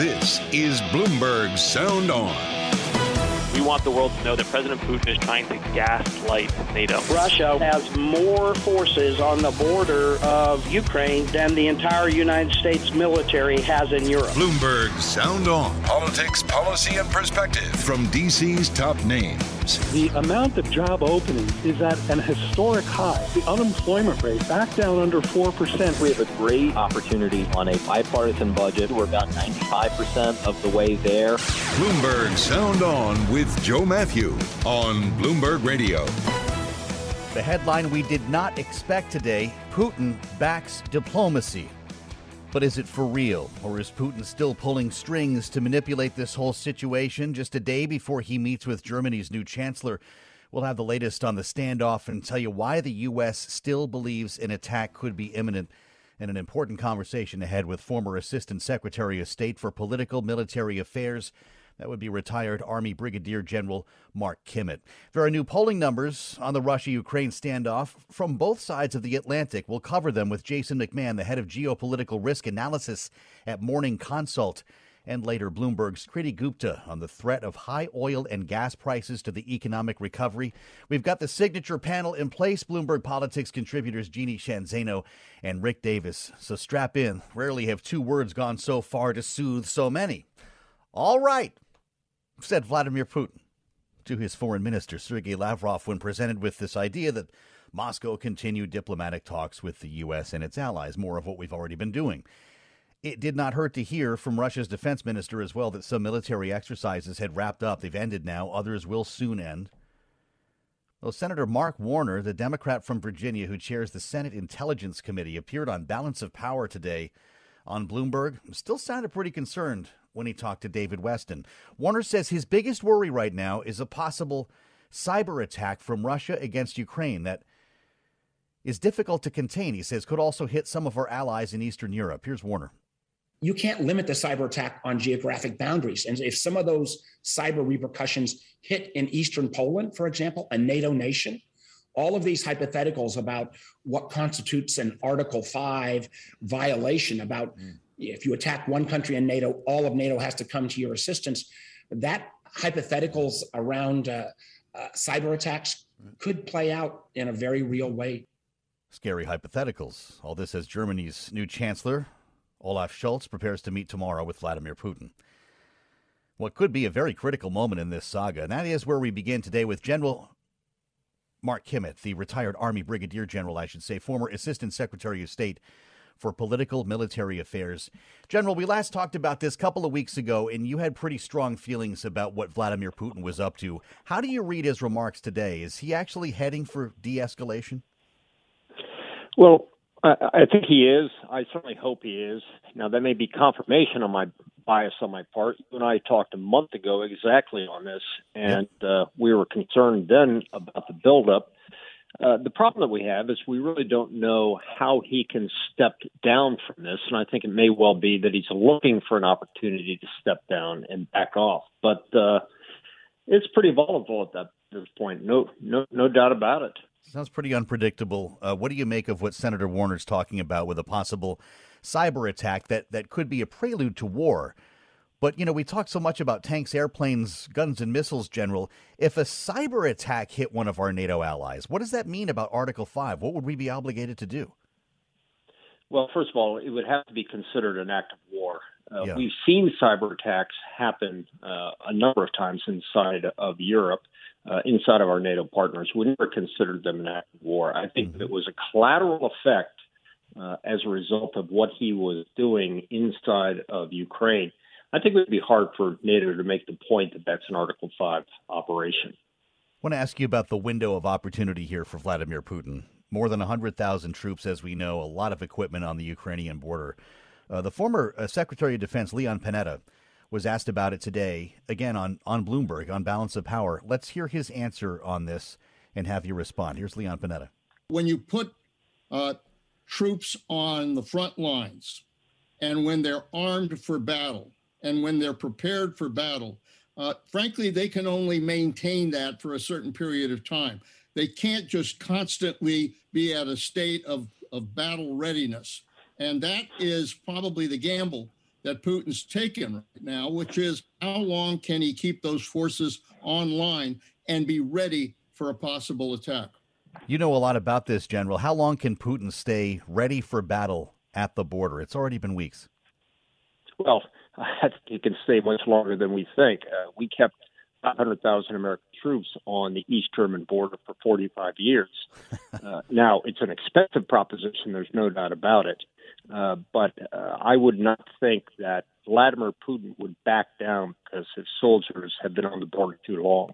this is Bloomberg Sound On. We want the world to know that President Putin is trying to gaslight NATO. Russia has more forces on the border of Ukraine than the entire United States military has in Europe. Bloomberg Sound On. Politics, policy, and perspective from DC's top names. The amount of job openings is at an historic high. The unemployment rate back down under 4%. We have a great opportunity on a bipartisan budget. We're about 95% of the way there. Bloomberg Sound On with Joe Matthew on Bloomberg Radio. The headline we did not expect today Putin backs diplomacy. But is it for real? Or is Putin still pulling strings to manipulate this whole situation just a day before he meets with Germany's new chancellor? We'll have the latest on the standoff and tell you why the U.S. still believes an attack could be imminent. And an important conversation ahead with former Assistant Secretary of State for Political Military Affairs. That would be retired Army Brigadier General Mark Kimmitt. There are new polling numbers on the Russia Ukraine standoff from both sides of the Atlantic. We'll cover them with Jason McMahon, the head of geopolitical risk analysis at Morning Consult. And later, Bloomberg's Kriti Gupta on the threat of high oil and gas prices to the economic recovery. We've got the signature panel in place Bloomberg Politics contributors Jeannie Sheehan Zaino and Rick Davis. So strap in. Rarely have two words gone so far to soothe so many. All right said Vladimir Putin to his foreign minister, Sergei Lavrov, when presented with this idea that Moscow continue diplomatic talks with the U.S. and its allies, more of what we've already been doing. It did not hurt to hear from Russia's defense minister as well that some military exercises had wrapped up. They've ended now, others will soon end. Though Senator Mark Warner, the Democrat from Virginia who chairs the Senate Intelligence Committee, appeared on Balance of Power today on Bloomberg, still sounded pretty concerned when he talked to David Westin. Warner says his biggest worry right now is a possible cyber attack from Russia against Ukraine that is difficult to contain. He says could also hit some of our allies in Eastern Europe. Here's Warner. You can't limit the cyber attack on geographic boundaries. And if some of those cyber repercussions hit in Eastern Poland, for example, a NATO nation, all of these hypotheticals about what constitutes an Article 5 violation, about mm if you attack one country in NATO, all of NATO has to come to your assistance. That hypotheticals around uh, uh, cyber attacks could play out in a very real way. Scary hypotheticals. All this as Germany's new chancellor, Olaf Scholz, prepares to meet tomorrow with Vladimir Putin. What could be a very critical moment in this saga, and that is where we begin today with General Mark Kimmitt, the retired Army Brigadier General, I should say, former Assistant Secretary of State for Political Military Affairs. General, we last talked about this a couple of weeks ago, and you had pretty strong feelings about what Vladimir Putin was up to. How do you read his remarks today? Is he actually heading for de escalation? Well, I think he is. I certainly hope he is. Now, that may be confirmation on my bias on my part. You and I talked a month ago exactly on this, and uh, we were concerned then about the buildup. Uh, the problem that we have is we really don't know how he can step down from this, and I think it may well be that he's looking for an opportunity to step down and back off. But uh, it's pretty volatile at that this point. No, no, no doubt about it. Sounds pretty unpredictable. Uh, what do you make of what Senator Warner's talking about with a possible cyber attack that that could be a prelude to war? But, you know, we talk so much about tanks, airplanes, guns, and missiles, General. If a cyber attack hit one of our NATO allies, what does that mean about Article 5? What would we be obligated to do? Well, first of all, it would have to be considered an act of war. Uh, Yeah. We've seen cyber attacks happen uh, a number of times inside of Europe, uh, inside of our NATO partners. We never considered them an act of war. I think that it was a collateral effect uh, as a result of what he was doing inside of Ukraine. I think it would be hard for NATO to make the point that that's an Article 5 operation. I want to ask you about the window of opportunity here for Vladimir Putin. More than 100,000 troops, as we know, a lot of equipment on the Ukrainian border. Uh, the former uh, Secretary of Defense, Leon Panetta, was asked about it today, again on, on Bloomberg, on Balance of Power. Let's hear his answer on this and have you respond. Here's Leon Panetta. when you put uh, troops on the front lines and when they're armed for battle and when they're prepared for battle, uh, frankly, they can only maintain that for a certain period of time. They can't just constantly be at a state of, of battle readiness. And that is probably the gamble that Putin's taken right now, which is how long can he keep those forces online and be ready for a possible attack? You know a lot about this, General. How long can Putin stay ready for battle at the border? It's already been weeks. Well, I think it can stay much longer than we think. Uh, we kept 500,000 American troops on the East German border for 45 years. Uh, now, it's an expensive proposition, there's no doubt about it. Uh, but uh, I would not think that Vladimir Putin would back down because his soldiers have been on the border too long.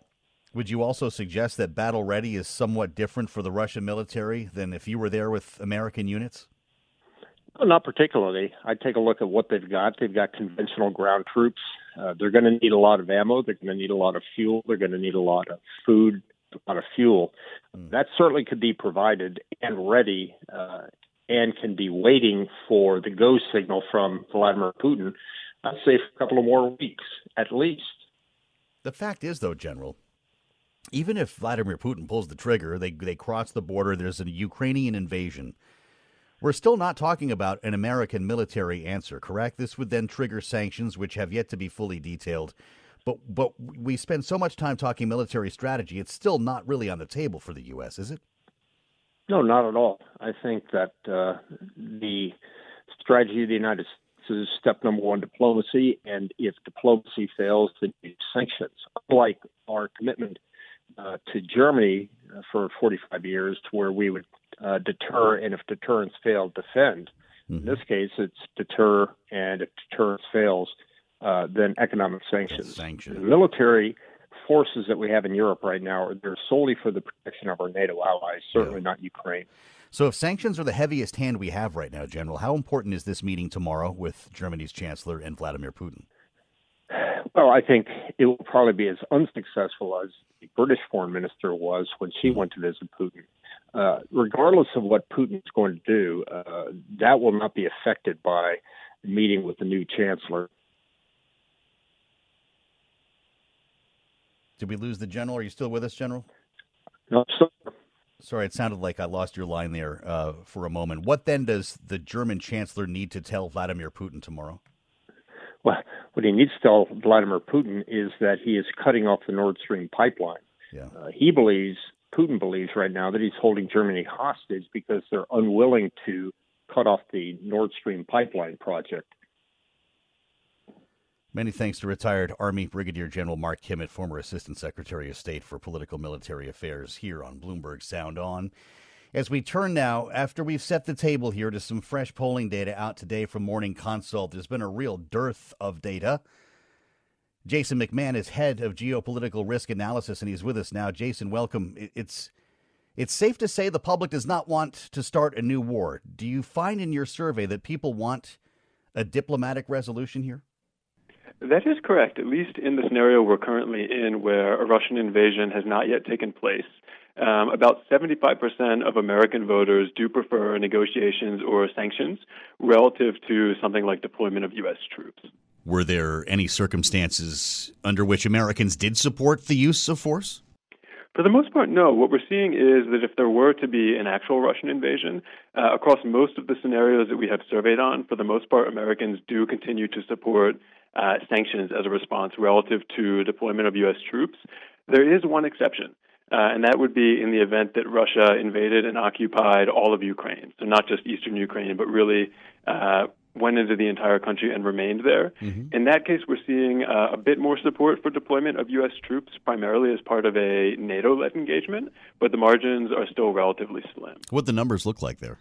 Would you also suggest that battle ready is somewhat different for the Russian military than if you were there with American units? Well, not particularly. I take a look at what they've got. They've got conventional ground troops. Uh, they're going to need a lot of ammo. They're going to need a lot of fuel. They're going to need a lot of food, a lot of fuel. That certainly could be provided and ready, uh, and can be waiting for the go signal from Vladimir Putin. I'd say for a couple of more weeks at least. The fact is, though, General, even if Vladimir Putin pulls the trigger, they they cross the border. There's a Ukrainian invasion. We're still not talking about an American military answer, correct? This would then trigger sanctions, which have yet to be fully detailed. But but we spend so much time talking military strategy. It's still not really on the table for the U.S., is it? No, not at all. I think that uh, the strategy of the United States is step number one diplomacy, and if diplomacy fails, then sanctions. Unlike our commitment uh, to Germany uh, for 45 years, to where we would uh, deter, and if deterrence failed, defend. In this case, it's deter, and if deterrence fails, uh, then economic sanctions. Sanctions. The military forces that we have in Europe right now are there solely for the protection of our NATO allies, certainly not Ukraine. So, if sanctions are the heaviest hand we have right now, General, how important is this meeting tomorrow with Germany's Chancellor and Vladimir Putin? Well, I think it will probably be as unsuccessful as the British foreign minister was when she went to visit Putin. Uh, regardless of what Putin is going to do, uh, that will not be affected by meeting with the new chancellor. Did we lose the general? Are you still with us, General? No, so Sorry, it sounded like I lost your line there uh, for a moment. What then does the German chancellor need to tell Vladimir Putin tomorrow? Well, what he needs to tell Vladimir Putin is that he is cutting off the Nord Stream pipeline. Yeah. Uh, he believes, Putin believes right now that he's holding Germany hostage because they're unwilling to cut off the Nord Stream pipeline project. Many thanks to retired Army Brigadier General Mark Kimmitt, former Assistant Secretary of State for Political Military Affairs, here on Bloomberg Sound On. As we turn now, after we've set the table here to some fresh polling data out today from Morning Consult, there's been a real dearth of data. Jason McMahon is head of geopolitical risk analysis, and he's with us now. Jason, welcome. It's it's safe to say the public does not want to start a new war. Do you find in your survey that people want a diplomatic resolution here? That is correct, at least in the scenario we're currently in, where a Russian invasion has not yet taken place. Um, about 75% of American voters do prefer negotiations or sanctions relative to something like deployment of U.S. troops. Were there any circumstances under which Americans did support the use of force? For the most part, no. What we're seeing is that if there were to be an actual Russian invasion, uh, across most of the scenarios that we have surveyed on, for the most part, Americans do continue to support uh, sanctions as a response relative to deployment of U.S. troops. There is one exception, uh, and that would be in the event that Russia invaded and occupied all of Ukraine. So not just eastern Ukraine, but really uh, went into the entire country and remained there. Mm-hmm. In that case, we're seeing uh, a bit more support for deployment of U.S. troops, primarily as part of a NATO-led engagement, but the margins are still relatively slim. What the numbers look like there?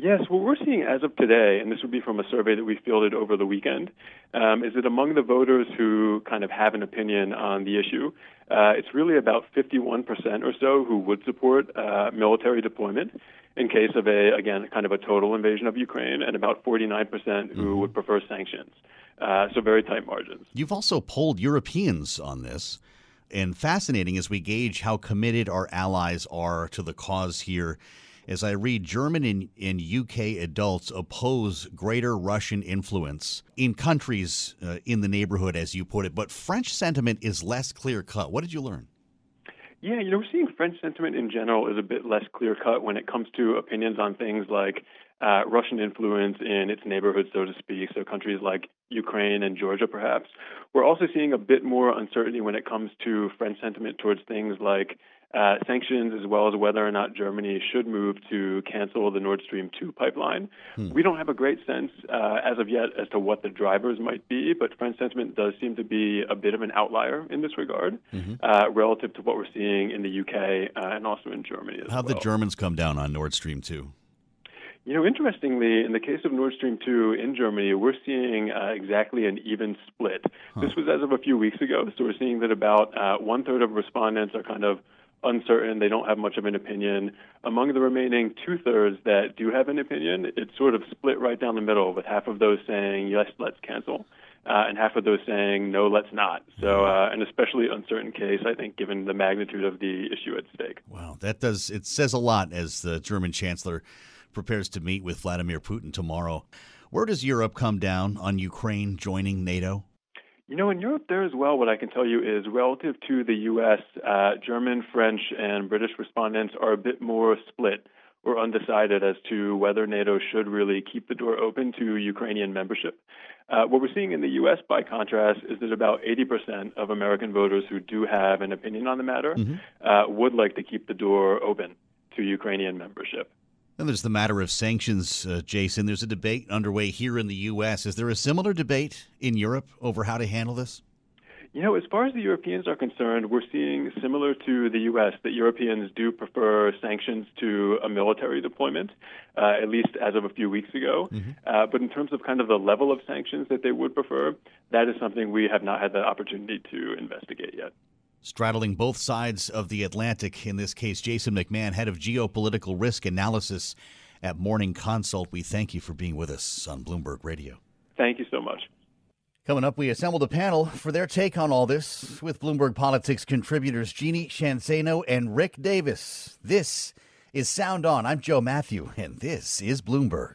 Yes, what we're seeing as of today, and this would be from a survey that we fielded over the weekend, um, is that among the voters who kind of have an opinion on the issue, uh, it's really about 51% or so who would support uh, military deployment in case of a, again, kind of a total invasion of Ukraine, and about 49% who would prefer sanctions. Uh, so very tight margins. You've also polled Europeans on this. And fascinating as we gauge how committed our allies are to the cause here. As I read, German and, and UK adults oppose greater Russian influence in countries uh, in the neighborhood, as you put it, but French sentiment is less clear cut. What did you learn? Yeah, you know, we're seeing French sentiment in general is a bit less clear cut when it comes to opinions on things like uh, Russian influence in its neighborhood, so to speak. So countries like Ukraine and Georgia, perhaps. We're also seeing a bit more uncertainty when it comes to French sentiment towards things like uh, sanctions, as well as whether or not Germany should move to cancel the Nord Stream 2 pipeline. Hmm. We don't have a great sense uh, as of yet as to what the drivers might be, but French sentiment does seem to be a bit of an outlier in this regard Mm-hmm. uh, relative to what we're seeing in the UK uh, and also in Germany How'd well. the Germans come down on Nord Stream 2? You know, interestingly, in the case of Nord Stream 2 in Germany, we're seeing uh, exactly an even split. This was as of a few weeks ago, so we're seeing that about uh, one third of respondents are kind of uncertain. They don't have much of an opinion. Among the remaining two thirds that do have an opinion, it's sort of split right down the middle, with half of those saying, yes, let's cancel. Uh, and half of those saying no, let's not. So, uh, an especially uncertain case, I think, given the magnitude of the issue at stake. Wow, that does it says a lot as the German chancellor prepares to meet with Vladimir Putin tomorrow. Where does Europe come down on Ukraine joining NATO? You know, in Europe there as well, what I can tell you is relative to the U.S., uh, German, French, and British respondents are a bit more split or undecided as to whether NATO should really keep the door open to Ukrainian membership. Uh, what we're seeing in the U.S., by contrast, is that about 80% of American voters who do have an opinion on the matter uh, would like to keep the door open to Ukrainian membership. Then there's the matter of sanctions, uh, Jason. There's a debate underway here in the U.S. Is there a similar debate in Europe over how to handle this? You know, as far as the Europeans are concerned, we're seeing similar to the U.S. that Europeans do prefer sanctions to a military deployment, uh, at least as of a few weeks ago. Uh, but in terms of kind of the level of sanctions that they would prefer, that is something we have not had the opportunity to investigate yet. Straddling both sides of the Atlantic, in this case, Jason McMahon, head of geopolitical risk analysis at Morning Consult. We thank you for being with us on Bloomberg Radio. Thank you so much. Coming up, we assembled a panel for their take on all this with Bloomberg Politics contributors Jeannie Sheehan Zaino and Rick Davis. This is Sound On. I'm Joe Matthew, and this is Bloomberg.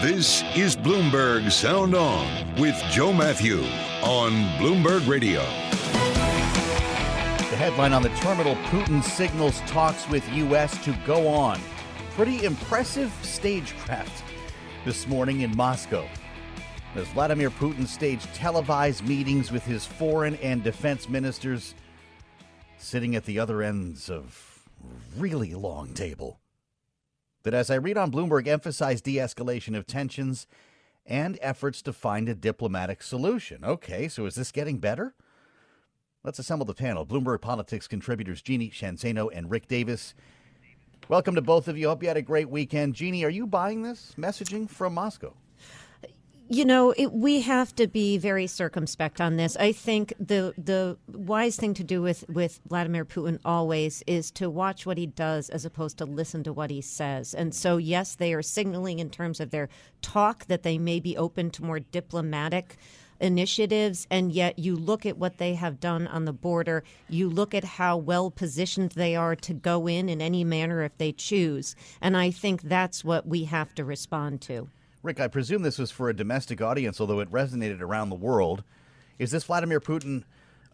This is Bloomberg Sound On with Joe Matthew on Bloomberg Radio. The headline on the terminal Putin signals talks with U.S. to go on. Pretty impressive stagecraft this morning in Moscow. As Vladimir Putin staged televised meetings with his foreign and defense ministers sitting at the other ends of really long table. That, as I read on Bloomberg, emphasized de escalation of tensions and efforts to find a diplomatic solution. Okay, so is this getting better? Let's assemble the panel. Bloomberg Politics contributors Jeannie Sheehan Zaino and Rick Davis. Welcome to both of you. Hope you had a great weekend. Jeannie, are you buying this messaging from Moscow? You know, it, we have to be very circumspect on this. I think the the wise thing to do with, with Vladimir Putin always is to watch what he does as opposed to listen to what he says. And so, yes, they are signaling in terms of their talk that they may be open to more diplomatic initiatives, and yet you look at what they have done on the border, you look at how well positioned they are to go in in any manner if they choose. And I think that's what we have to respond to. Rick, I presume this was for a domestic audience, although it resonated around the world. Is this Vladimir Putin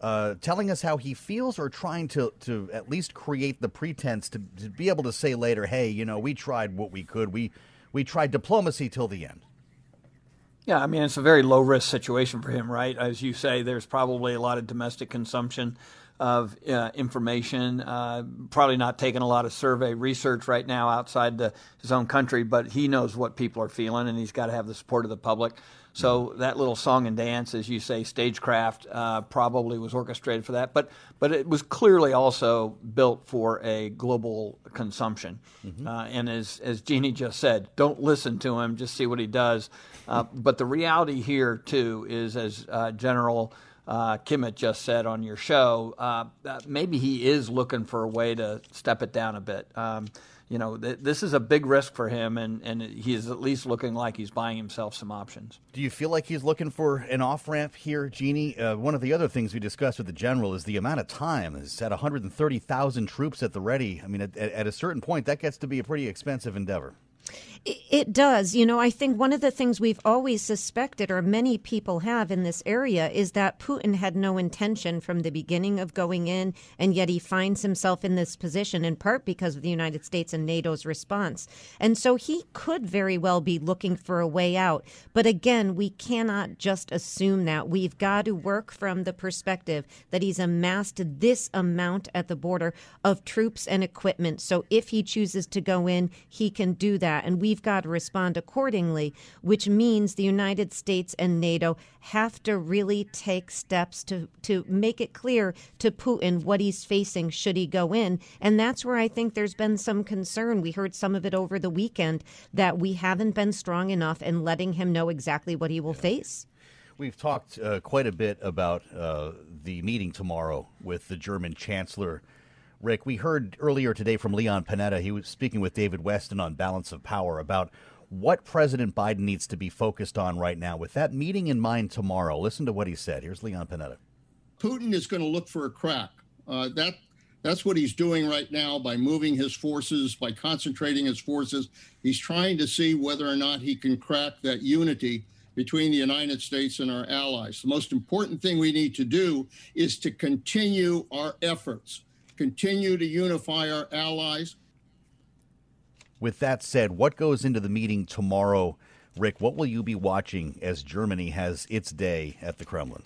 uh, telling us how he feels or trying to, to at least create the pretense to, to be able to say later, hey, you know, we tried what we could. We, we tried diplomacy till the end. Yeah, I mean, it's a very low risk situation for him, right? As you say, there's probably a lot of domestic consumption of uh, information. Uh, probably not taking a lot of survey research right now outside the, his own country, but he knows what people are feeling, and he's got to have the support of the public. So that little song and dance, as you say, stagecraft, uh, probably was orchestrated for that. But but it was clearly also built for a global consumption. Mm-hmm. Uh, and as as Jeannie just said, don't listen to him, just see what he does. Uh, but the reality here too is, as uh, General uh, Kimmitt just said on your show, uh, maybe he is looking for a way to step it down a bit. Um, you know, th- this is a big risk for him, and, and he is at least looking like he's buying himself some options. Do you feel like he's looking for an off ramp here, Jeannie? Uh, one of the other things we discussed with the general is the amount of time. Is at 130,000 troops at the ready. I mean, at, at a certain point, that gets to be a pretty expensive endeavor. It does. You know, I think one of the things we've always suspected, or many people have in this area, is that Putin had no intention from the beginning of going in, and yet he finds himself in this position in part because of the United States and NATO's response. And so he could very well be looking for a way out. But again, we cannot just assume that. We've got to work from the perspective that he's amassed this amount at the border of troops and equipment. So if he chooses to go in, he can do that. And we we've got to respond accordingly, which means the United States and NATO have to really take steps to, to make it clear to Putin what he's facing should he go in. And that's where I think there's been some concern. We heard some of it over the weekend that we haven't been strong enough in letting him know exactly what he will face. We've talked uh, quite a bit about uh, the meeting tomorrow with the German Chancellor Rick, we heard earlier today from Leon Panetta. He was speaking with David Westin on balance of power about what President Biden needs to be focused on right now. With that meeting in mind tomorrow, listen to what he said. Here's Leon Panetta. Putin is going to look for a crack. Uh, that that's what he's doing right now by moving his forces, by concentrating his forces. He's trying to see whether or not he can crack that unity between the United States and our allies. The most important thing we need to do is to continue our efforts continue to unify our allies. With that said, what goes into the meeting tomorrow, Rick? What will you be watching as Germany has its day at the Kremlin?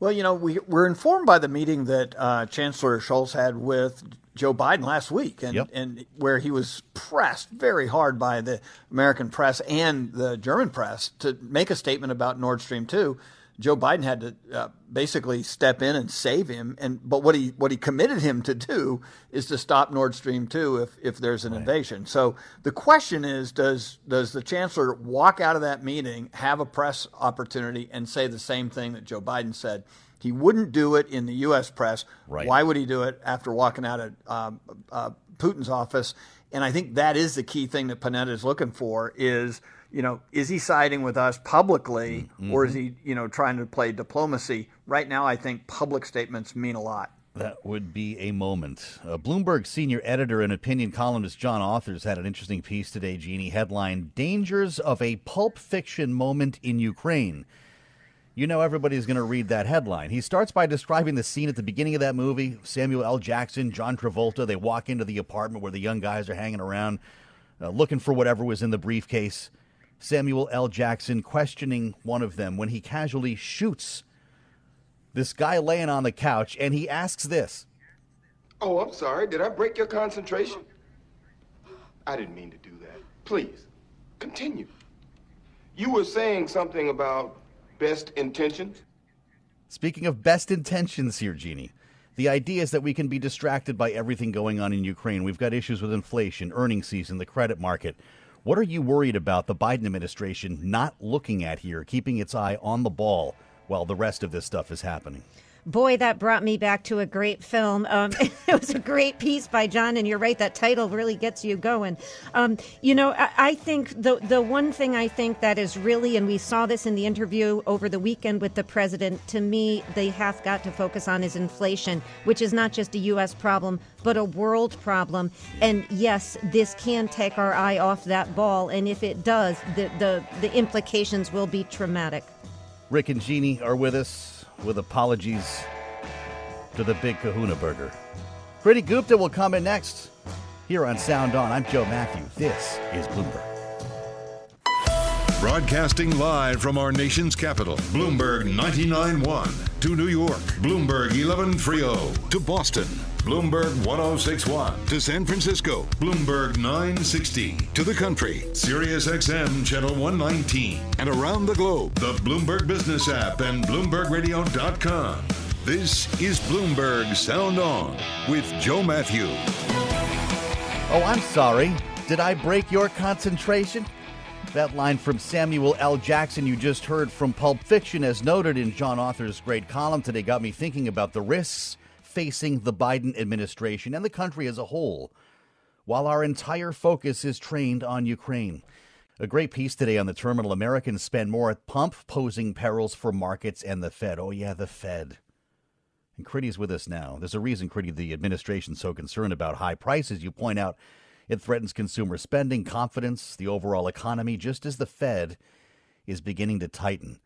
Well, you know, we, we're informed by the meeting that uh, Chancellor Scholz had with Joe Biden last week, and, yep. and where he was pressed very hard by the American press and the German press to make a statement about Nord Stream 2. Joe Biden had to uh, basically step in and save him. And but what he what he committed him to do is to stop Nord Stream two if if there's an right. invasion. So the question is, does does the chancellor walk out of that meeting, have a press opportunity, and say the same thing that Joe Biden said? He wouldn't do it in the U.S. press. Right. Why would he do it after walking out of um, uh, Putin's office? And I think that is the key thing that Panetta is looking for is you know, is he siding with us publicly mm-hmm. or is he, you know, trying to play diplomacy? Right now, I think public statements mean a lot. That would be a moment. Uh, Bloomberg senior editor and opinion columnist John Authers had an interesting piece today, Jeannie. Headline Dangers of a Pulp Fiction Moment in Ukraine. You know, everybody's going to read that headline. He starts by describing the scene at the beginning of that movie. Samuel L. Jackson, John Travolta, they walk into the apartment where the young guys are hanging around uh, looking for whatever was in the briefcase. Samuel L. Jackson questioning one of them when he casually shoots this guy laying on the couch and he asks this Oh, I'm sorry. Did I break your concentration? I didn't mean to do that. Please, continue. You were saying something about best intentions? Speaking of best intentions here, Jeannie, The idea is that we can be distracted by everything going on in Ukraine. We've got issues with inflation, earnings season, the credit market. What are you worried about the Biden administration not looking at here, keeping its eye on the ball while the rest of this stuff is happening? Boy, that brought me back to a great film. Um, it was a great piece by John, and you're right, that title really gets you going. Um, you know, I, I, think the the one thing I think that is really, and we saw this in the interview over the weekend with the president. To me, they have got to focus on is inflation, which is not just a U.S. problem, but a world problem. And yes, this can take our eye off that ball, and if it does, the the, the implications will be traumatic. Rick and Jeannie are with us with apologies to the Big Kahuna Burger. Kriti Gupta will come in next here on Sound On. I'm Joe Matthew. This is Bloomberg. Broadcasting live from our nation's capital, Bloomberg 99.1. To New York, Bloomberg 1130. To Boston, Bloomberg 1061. To San Francisco, Bloomberg 960. To the country, Sirius XM Channel 119. And around the globe, the Bloomberg Business app and BloombergRadio.com. This is Bloomberg Sound On with Joe Matthew. Oh, I'm sorry. Did I break your concentration? That line from Samuel L. Jackson you just heard from Pulp Fiction, as noted in John Authers' great column today, got me thinking about the risks facing the Biden administration and the country as a whole, while our entire focus is trained on Ukraine. A great piece today on the terminal. Americans spend more at pump, posing perils for markets and the Fed. Oh, yeah, the Fed. And Kriti's with us now. There's a reason, Kriti, the administration's so concerned about high prices. You point out it threatens consumer spending, confidence, the overall economy, just as the Fed is beginning to tighten.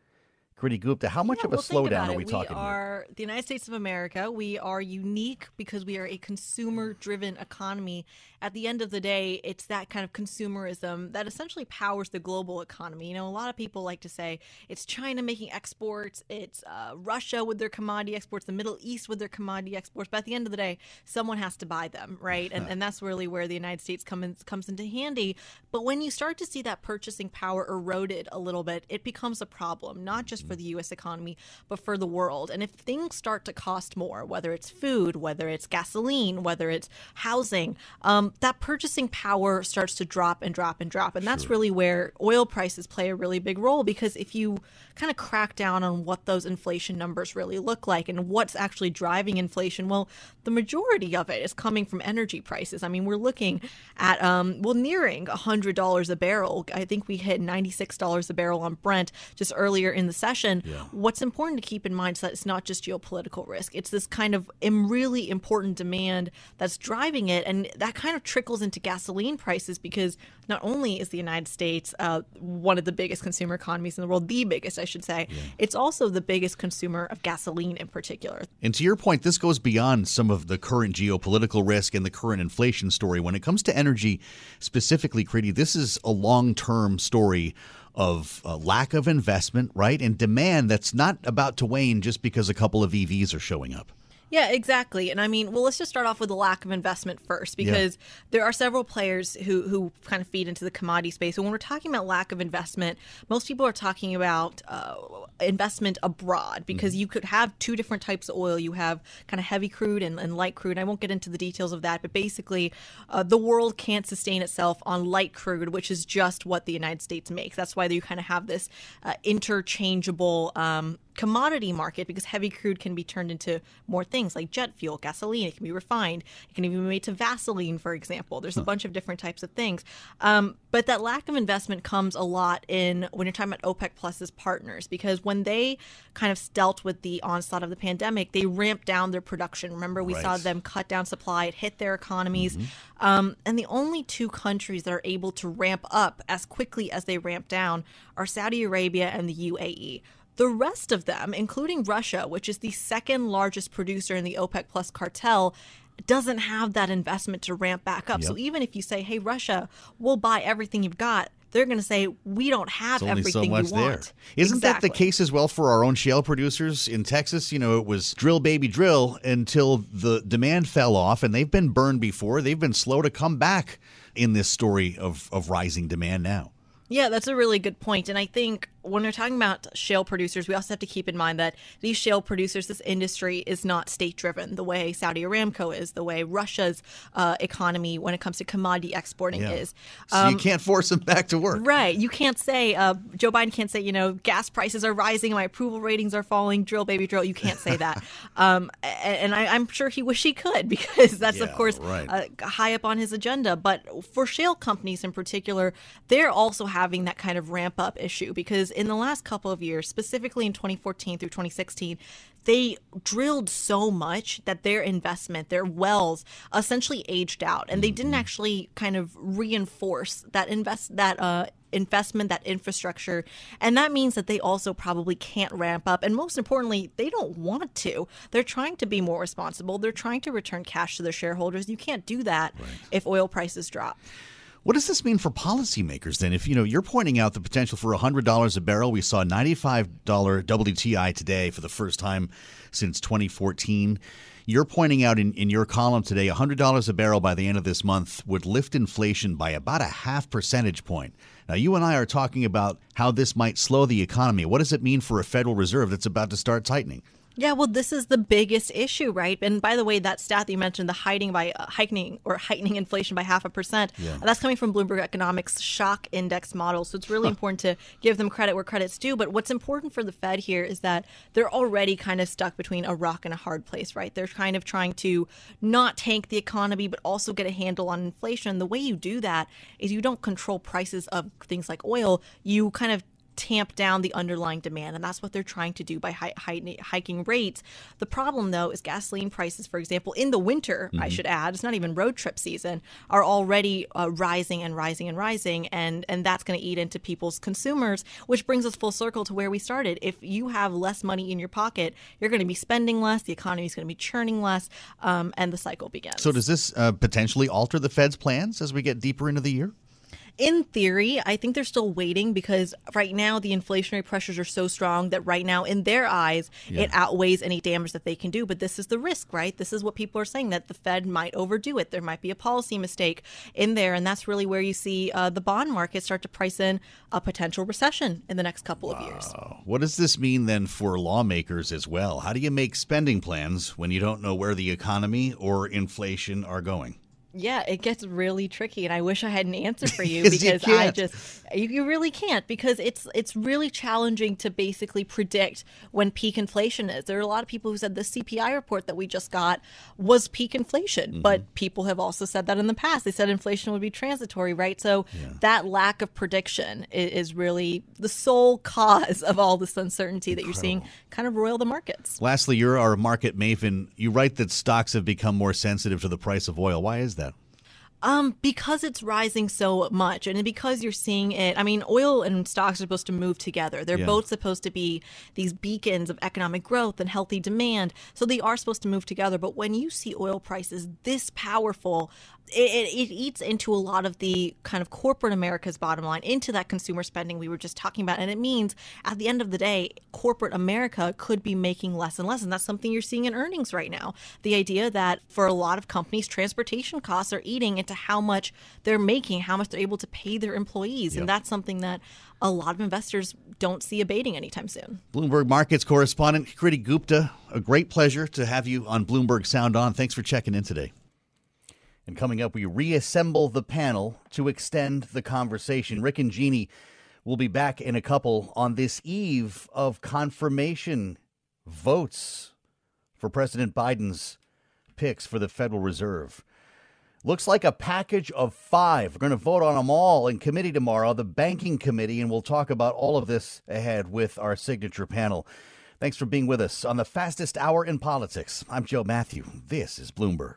Kriti Gupta, how much yeah, of a well, slowdown are we, we talking? We are here? the United States of America. We are unique because we are a consumer-driven economy. At the end of the day, it's that kind of consumerism that essentially powers the global economy. You know, a lot of people like to say it's China making exports, it's uh, Russia with their commodity exports, the Middle East with their commodity exports. But at the end of the day, someone has to buy them, right? And, and that's really where the United States comes comes into handy. But when you start to see that purchasing power eroded a little bit, it becomes a problem, not just for the U.S. economy, but for the world. And if things start to cost more, whether it's food, whether it's gasoline, whether it's housing, um, that purchasing power starts to drop and drop and drop. And that's sure. really where oil prices play a really big role because if you kind of crack down on what those inflation numbers really look like and what's actually driving inflation, well, the majority of it is coming from energy prices. I mean, we're looking at, um, well, nearing $100 a barrel. I think we hit $96 a barrel on Brent just earlier in the session yeah. what's important to keep in mind is that it's not just geopolitical risk. It's this kind of really important demand that's driving it. And that kind of trickles into gasoline prices because not only is the United States uh, one of the biggest consumer economies in the world, the biggest, I should say, yeah. it's also the biggest consumer of gasoline in particular. And to your point, this goes beyond some of the current geopolitical risk and the current inflation story. When it comes to energy specifically, Kriti, this is a long term story of uh, lack of investment, right? And demand that's not about to wane just because a couple of EVs are showing up. Yeah, exactly. And I mean, well, let's just start off with the lack of investment first, because yeah. there are several players who who kind of feed into the commodity space. And when we're talking about lack of investment, most people are talking about uh, investment abroad, because mm-hmm. you could have two different types of oil. You have kind of heavy crude and, and light crude. I won't get into the details of that, but basically, uh, the world can't sustain itself on light crude, which is just what the United States makes. That's why you kind of have this uh, interchangeable um, commodity market because heavy crude can be turned into more things like jet fuel, gasoline. It can be refined. It can even be made to Vaseline, for example. There's a bunch of different types of things. Um, but that lack of investment comes a lot in when you're talking about OPEC Plus's partners because when they kind of dealt with the onslaught of the pandemic, they ramped down their production. Remember, we right. saw them cut down supply. It hit their economies. Mm-hmm. Um, and the only two countries that are able to ramp up as quickly as they ramp down are Saudi Arabia and the UAE. The rest of them, including Russia, which is the second largest producer in the OPEC Plus cartel, doesn't have that investment to ramp back up. Yep. So even if you say, "Hey, Russia, we'll buy everything you've got," they're going to say, "We don't have everything so much you want." There. Isn't exactly. that the case as well for our own shale producers in Texas? You know, it was drill, baby, drill until the demand fell off, and they've been burned before. They've been slow to come back in this story of of rising demand now. Yeah, that's a really good point. And I think when we're talking about shale producers, we also have to keep in mind that these shale producers, this industry is not state driven the way Saudi Aramco is, the way Russia's uh, economy, when it comes to commodity exporting, Yeah. is. So Um, you can't force them back to work. Right. You can't say, uh, Joe Biden can't say, you know, gas prices are rising, my approval ratings are falling, drill, baby, drill. You can't say that. um, and I, I'm sure he wish he could because that's, of course, right. uh, high up on his agenda. But for shale companies in particular, they're also having that kind of ramp up issue because in the last couple of years, specifically in 2014 through 2016, they drilled so much that their investment, their wells, essentially aged out, and they didn't actually kind of reinforce that invest that uh, investment, that infrastructure, and that means that they also probably can't ramp up, and most importantly, they don't want to. They're trying to be more responsible. They're trying to return cash to their shareholders. You can't do that if oil prices drop. What does this mean for policymakers then? If you know you're pointing out the potential for $100 a barrel, we saw $95 WTI today for the first time since 2014. You're pointing out in, in your column today $100 a barrel by the end of this month would lift inflation by about a half percentage point. Now, you and I are talking about how this might slow the economy. What does it mean for a Federal Reserve that's about to start tightening? Yeah, well, this is the biggest issue, right? And by the way, that stat that you mentioned, the hiding by uh, heightening or heightening inflation by half a percent, Yeah. that's coming from Bloomberg Economics shock index model. So it's really important to give them credit where credit's due. But what's important for the Fed here is that they're already kind of stuck between a rock and a hard place, right? They're kind of trying to not tank the economy, but also get a handle on inflation. The way you do that is you don't control prices of things like oil. You kind of tamp down the underlying demand and that's what they're trying to do by hi- hi- hiking rates the problem though is gasoline prices for example in the winter i Mhm. should add it's not even road trip season are already uh, rising and rising and rising and and that's going to eat into people's consumers which brings us full circle to where we started if you have less money in your pocket you're going to be spending less the economy is going to be churning less um, and the cycle begins So, does this uh, potentially alter the Fed's plans as we get deeper into the year? In theory, I think they're still waiting because right now the inflationary pressures are so strong that right now, in their eyes, Yeah. it outweighs any damage that they can do. But this is the risk, right? This is what people are saying that the Fed might overdo it. There might be a policy mistake in there. And that's really where you see uh, the bond market start to price in a potential recession in the next couple of years. What does this mean then for lawmakers as well? How do you make spending plans when you don't know where the economy or inflation are going? Yeah, it gets really tricky, and I wish I had an answer for you because I just you, you really can't because it's it's really challenging to basically predict when peak inflation is. There are a lot of people who said the CPI report that we just got was peak inflation, Mm-hmm. but people have also said that in the past. They said inflation would be transitory, right? So that lack of prediction is, is really the sole cause of all this uncertainty that you're seeing kind of roil the markets. Lastly, you're our market maven. You write that stocks have become more sensitive to the price of oil. Why is that? Um, because it's rising so much, and because you're seeing it. I mean, oil and stocks are supposed to move together. They're Yeah. both supposed to be these beacons of economic growth and healthy demand. So they are supposed to move together. But when you see oil prices this powerful, it, it, eats into a lot of the kind of corporate America's bottom line, into that consumer spending we were just talking about. And it means at the end of the day, corporate America could be making less and less. And that's something you're seeing in earnings right now. The idea that for a lot of companies, transportation costs are eating into how much they're making, how much they're able to pay their employees. Yep. And that's something that a lot of investors don't see abating anytime soon. Bloomberg Markets correspondent Kriti Gupta, a great pleasure to have you on Bloomberg Sound On. Thanks for checking in today. And coming up, we reassemble the panel to extend the conversation. Rick and Jeannie will be back in a couple on this eve of confirmation votes for President Biden's picks for the Federal Reserve. Looks like a package of five. We're going to vote on them all in committee tomorrow, the banking committee, and we'll talk about all of this ahead with our signature panel. Thanks for being with us on the fastest hour in politics. I'm Joe Matthew. This is Bloomberg.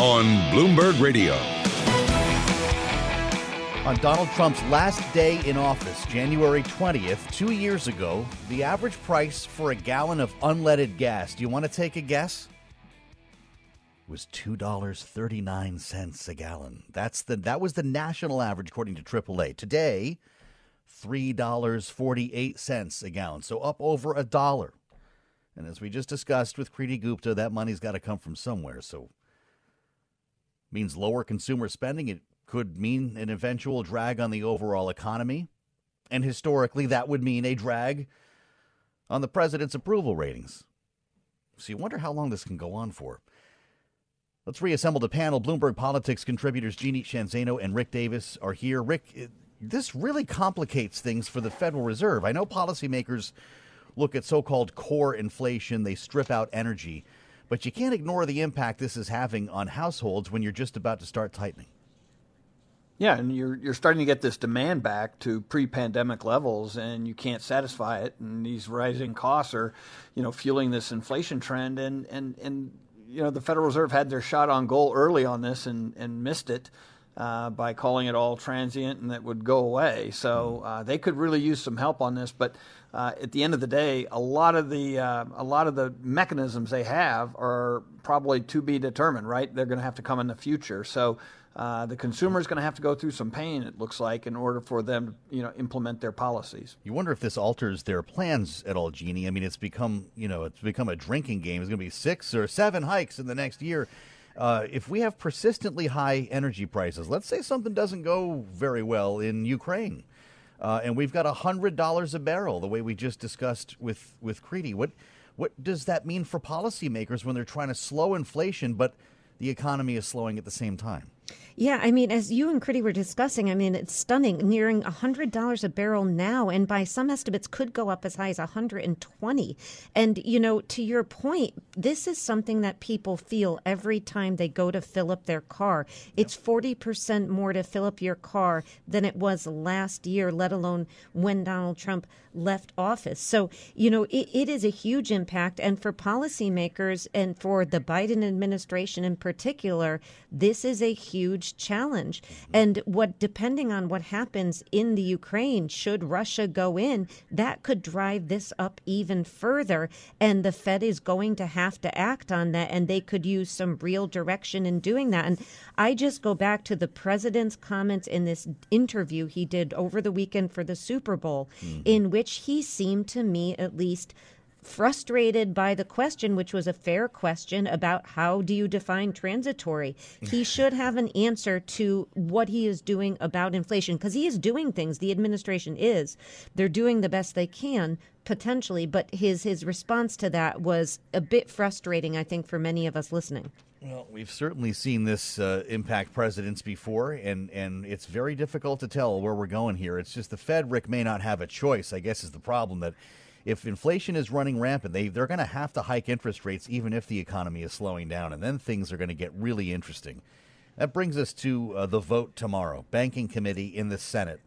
on Bloomberg Radio. On Donald Trump's last day in office, January 20th, two years ago, the average price for a gallon of unleaded gas, do you want to take a guess? Was $2.39 a gallon. That's the that was the national average according to AAA. Today, $3.48 a gallon. So up over a dollar. And as we just discussed with Kriti Gupta, that money's got to come from somewhere. So means lower consumer spending. It could mean an eventual drag on the overall economy. And historically, that would mean a drag on the president's approval ratings. So you wonder how long this can go on for. Let's reassemble the panel. Bloomberg Politics contributors Jeannie Sheehan Zaino and Rick Davis are here. Rick, this really complicates things for the Federal Reserve. I know policymakers look at so called core inflation, they strip out energy, but you can't ignore the impact this is having on households when you're just about to start tightening. Yeah, and you're you're starting to get this demand back to pre-pandemic levels, and you can't satisfy it, and these rising costs are, you know, fueling this inflation trend, and and and you know the Federal Reserve had their shot on goal early on this and and missed it. Uh, by calling it all transient and that would go away. So uh, they could really use some help on this. But uh, at the end of the day, a lot of the uh, a lot of the mechanisms they have are probably to be determined. Right? They're going to have to come in the future. So. Uh, the consumer is going to have to go through some pain, it looks like, in order for them to, you know, implement their policies. You wonder if this alters their plans at all, Jeannie. I mean, it's become, you know, it's become a drinking game. It's going to be six or seven hikes in the next year. Uh, if we have persistently high energy prices, let's say something doesn't go very well in Ukraine, uh, and we've got hundred dollars a barrel, the way we just discussed with with Kriti. What what does that mean for policymakers when they're trying to slow inflation, but the economy is slowing at the same time? Yeah, I mean, as you and Kriti were discussing, I mean, it's stunning, nearing $100 a barrel now, and by some estimates could go up as high as 120. And, you know, to your point, this is something that people feel every time they go to fill up their car. It's 40% more to fill up your car than it was last year, let alone when Donald Trump left office. So, you know, it, it is a huge impact. And for policymakers and for the Biden administration in particular, this is a huge challenge. And what, depending on what happens in the Ukraine, should Russia go in, that could drive this up even further. And the Fed is going to have to act on that. And they could use some real direction in doing that. And I just go back to the president's comments in this interview he did over the weekend for the Super Bowl, mm-hmm. in which he seemed to me at least frustrated by the question, which was a fair question about how do you define transitory. He should have an answer to what he is doing about inflation because he is doing things. The administration is. They're doing the best they can potentially, but his his response to that was a bit frustrating, I think, for many of us listening. Well, we've certainly seen this uh, impact presidents before, and, and it's very difficult to tell where we're going here. It's just the Fed, Rick, may not have a choice, I guess, is the problem that if inflation is running rampant, they, they're going to have to hike interest rates even if the economy is slowing down, and then things are going to get really interesting. That brings us to uh, the vote tomorrow. Banking Committee in the Senate.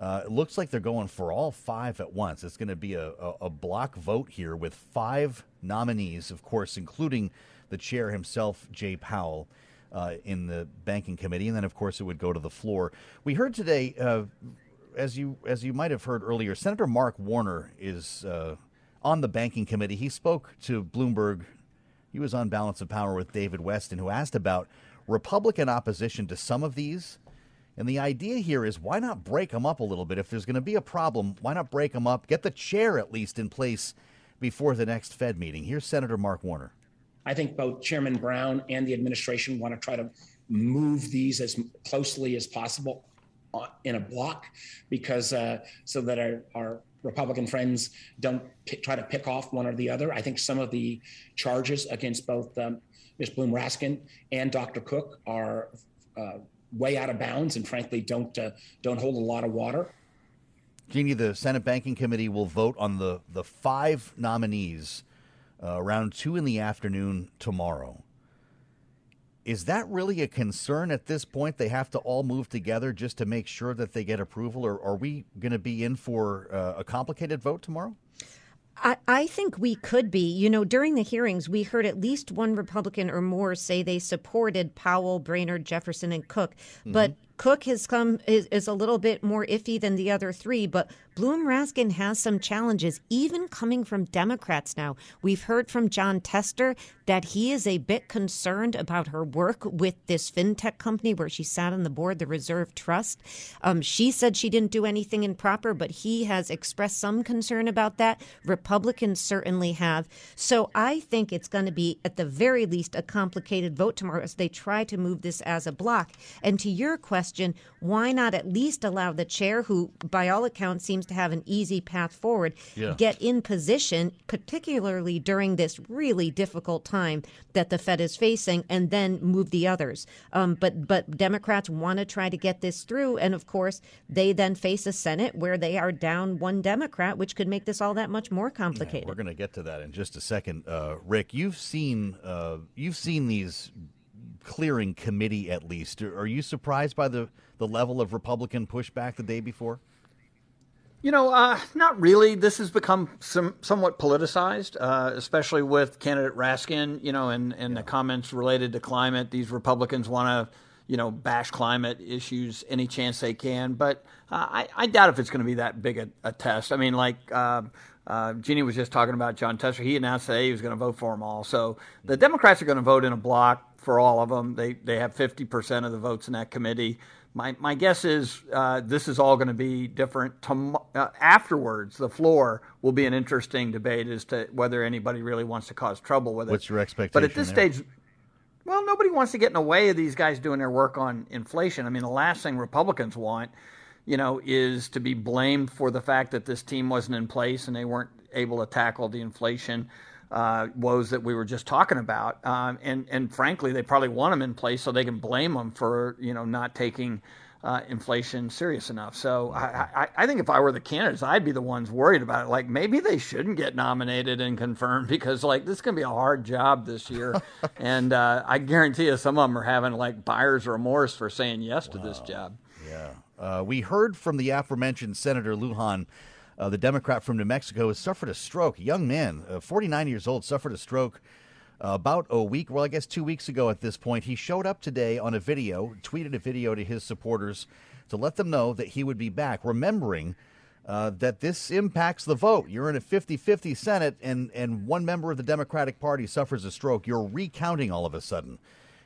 Uh, it looks like they're going for all five at once. It's going to be a, a, a, block vote here with five nominees, of course, including the chair himself, Jay Powell, uh, in the Banking Committee. And then, of course, it would go to the floor. We heard today uh, as you as you might have heard earlier, Senator Mark Warner is uh, on the banking committee. He spoke to Bloomberg. He was on Balance of Power with David Westin, who asked about Republican opposition to some of these. And the idea here is why not break them up a little bit? If there's going to be a problem, why not break them up? Get the chair at least in place before the next Fed meeting. Here's Senator Mark Warner. I think both Chairman Brown and the administration want to try to move these as closely as possible in a block because uh, so that our, our Republican friends don't p- try to pick off one or the other. I think some of the charges against both um, Ms. Bloom Raskin and Dr. Cook are uh, way out of bounds and frankly don't uh, don't hold a lot of water. Jeannie, the Senate Banking Committee will vote on the, the five nominees uh, around two in the afternoon tomorrow. Is that really a concern at this point? They have to all move together just to make sure that they get approval, or are we going to be in for uh, a complicated vote tomorrow? I, I think we could be. You know, during the hearings, we heard at least one Republican or more say they supported Powell, Brainard, Jefferson, and Cook. Mm-hmm. But Cook has come is, is a little bit more iffy than the other three, but Bloom Raskin has some challenges, even coming from Democrats now. We've heard from Jon Tester that he is a bit concerned about her work with this fintech company where she sat on the board, the Reserve Trust. Um, she said she didn't do anything improper, but he has expressed some concern about that. Republicans certainly have. So I think it's going to be, at the very least, a complicated vote tomorrow as they try to move this as a block. And to your question, why not at least allow the chair, who by all accounts seems to have an easy path forward, yeah. get in position, particularly during this really difficult time that the Fed is facing, and then move the others. Um, but but Democrats want to try to get this through, and of course they then face a Senate where they are down one Democrat, which could make this all that much more complicated. Yeah, we're going to get to that in just a second, uh, Rick. You've seen uh, you've seen these clearing committee at least. Are you surprised by the the level of Republican pushback the day before? You know, uh, not really. This has become some, somewhat politicized, uh, especially with candidate Raskin. You know, and and yeah. the comments related to climate. These Republicans want to, you know, bash climate issues any chance they can. But uh, I, I doubt if it's going to be that big a, a, test. I mean, like. Uh, uh, Jeannie was just talking about Jon Tester. He announced today he was going to vote for them all. So the Democrats are going to vote in a block for all of them. They they have 50% of the votes in that committee my, my guess is uh, this is all going to be different. Tom- uh, afterwards, the floor will be an interesting debate as to whether anybody really wants to cause trouble with it. What's your expectation? But at this there? stage, well, nobody wants to get in the way of these guys doing their work on inflation. I mean, the last thing Republicans want, you know, is to be blamed for the fact that this team wasn't in place and they weren't able to tackle the inflation uh, woes that we were just talking about. Um, and and frankly, they probably want them in place so they can blame them for you know not taking. Uh, inflation serious enough. So I, I, I, think if I were the candidates, I'd be the ones worried about it. Like maybe they shouldn't get nominated and confirmed because like this is gonna be a hard job this year, and uh, I guarantee you some of them are having like buyer's remorse for saying yes wow. to this job. Yeah, uh, we heard from the aforementioned Senator Lujan uh, the Democrat from New Mexico, has suffered a stroke. A young man, uh, 49 years old, suffered a stroke uh, about a week, well, I guess two weeks ago at this point. He showed up today on a video, tweeted a video to his supporters to let them know that he would be back, remembering uh, that this impacts the vote. You're in a 50 50 Senate, and, and one member of the Democratic Party suffers a stroke. You're recounting all of a sudden.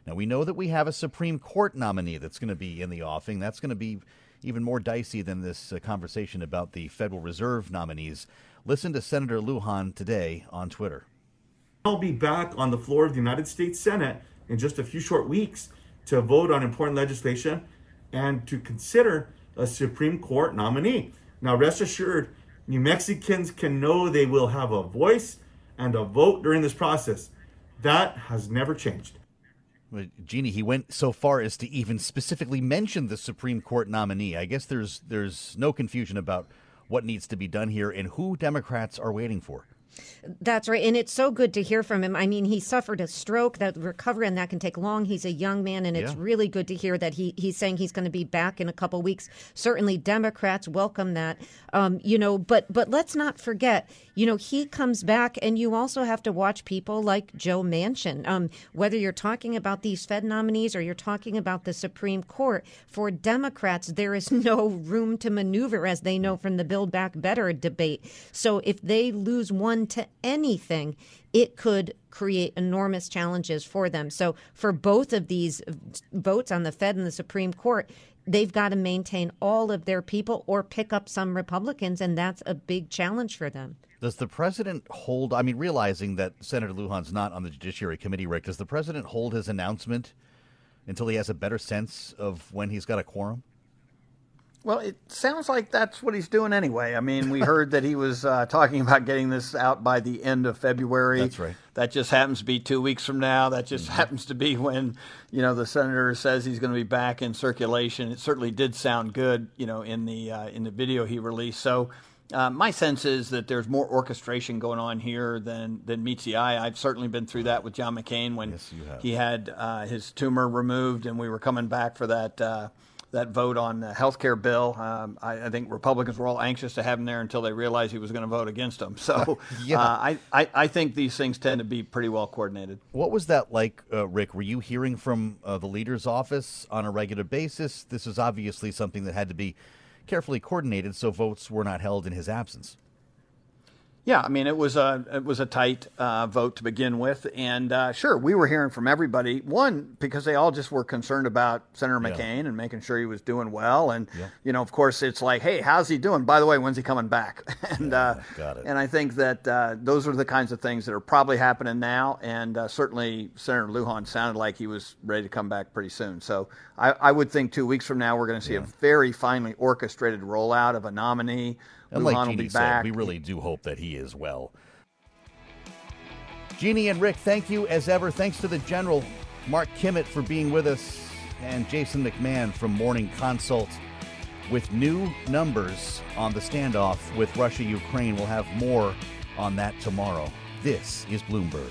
Now, we know that we have a Supreme Court nominee that's going to be in the offing. That's going to be even more dicey than this uh, conversation about the Federal Reserve nominees. Listen to Senator Lujan today on Twitter. I'll be back on the floor of the United States Senate in just a few short weeks to vote on important legislation and to consider a Supreme Court nominee. Now, rest assured, New Mexicans can know they will have a voice and a vote during this process. That has never changed. Jeannie, he went so far as to even specifically mention the Supreme Court nominee. I guess there's there's no confusion about what needs to be done here and who Democrats are waiting for. That's right. And it's so good to hear from him. I mean, he suffered a stroke, that recovery, and that can take long. He's a young man, and it's yeah. really good to hear that he, he's saying he's going to be back in a couple weeks. Certainly, Democrats welcome that. Um, you know, but but let's not forget, you know, he comes back, and you also have to watch people like Joe Manchin. Um, whether you're talking about these Fed nominees or you're talking about the Supreme Court, for Democrats, there is no room to maneuver, as they know from the Build Back Better debate. So if they lose one to anything, it could create enormous challenges for them. So, for both of these votes on the Fed and the Supreme Court, they've got to maintain all of their people or pick up some Republicans, and that's a big challenge for them. Does the president hold? I mean, realizing that Senator Lujan's not on the Judiciary Committee, Rick, does the president hold his announcement until he has a better sense of when he's got a quorum? Well, it sounds like that's what he's doing anyway. I mean, we heard that he was uh, talking about getting this out by the end of February. That's right. That just happens to be two weeks from now. That just mm-hmm. happens to be when you know the senator says he's going to be back in circulation. It certainly did sound good, you know, in the uh, in the video he released. So. Uh, my sense is that there's more orchestration going on here than than meets the eye. I've certainly been through that with John McCain when yes, he had uh, his tumor removed, and we were coming back for that uh, that vote on the health care bill. Um, I, I, think Republicans were all anxious to have him there until they realized he was going to vote against them. So yeah. uh, I, I, I, think these things tend to be pretty well coordinated. What was that like, uh, Rick? Were you hearing from uh, the leader's office on a regular basis? This is obviously something that had to be carefully coordinated so votes were not held in his absence. Yeah, I mean it was a it was a tight uh, vote to begin with, and uh, sure we were hearing from everybody. One because they all just were concerned about Senator McCain yeah. and making sure he was doing well, and yeah. you know of course it's like, hey, how's he doing? By the way, when's he coming back? and yeah, uh, got it. and I think that uh, those are the kinds of things that are probably happening now, and uh, certainly Senator Lujan sounded like he was ready to come back pretty soon. So I, I would think two weeks from now we're going to see a very finely orchestrated rollout of a nominee. And Lujan like will be said, back. we really do hope that he is well. Jeannie and Rick, thank you as ever. Thanks to the General, Mark Kimmitt, for being with us, and Jason McMahon from Morning Consult. With new numbers on the standoff with Russia Ukraine, we'll have more on that tomorrow. This is Bloomberg.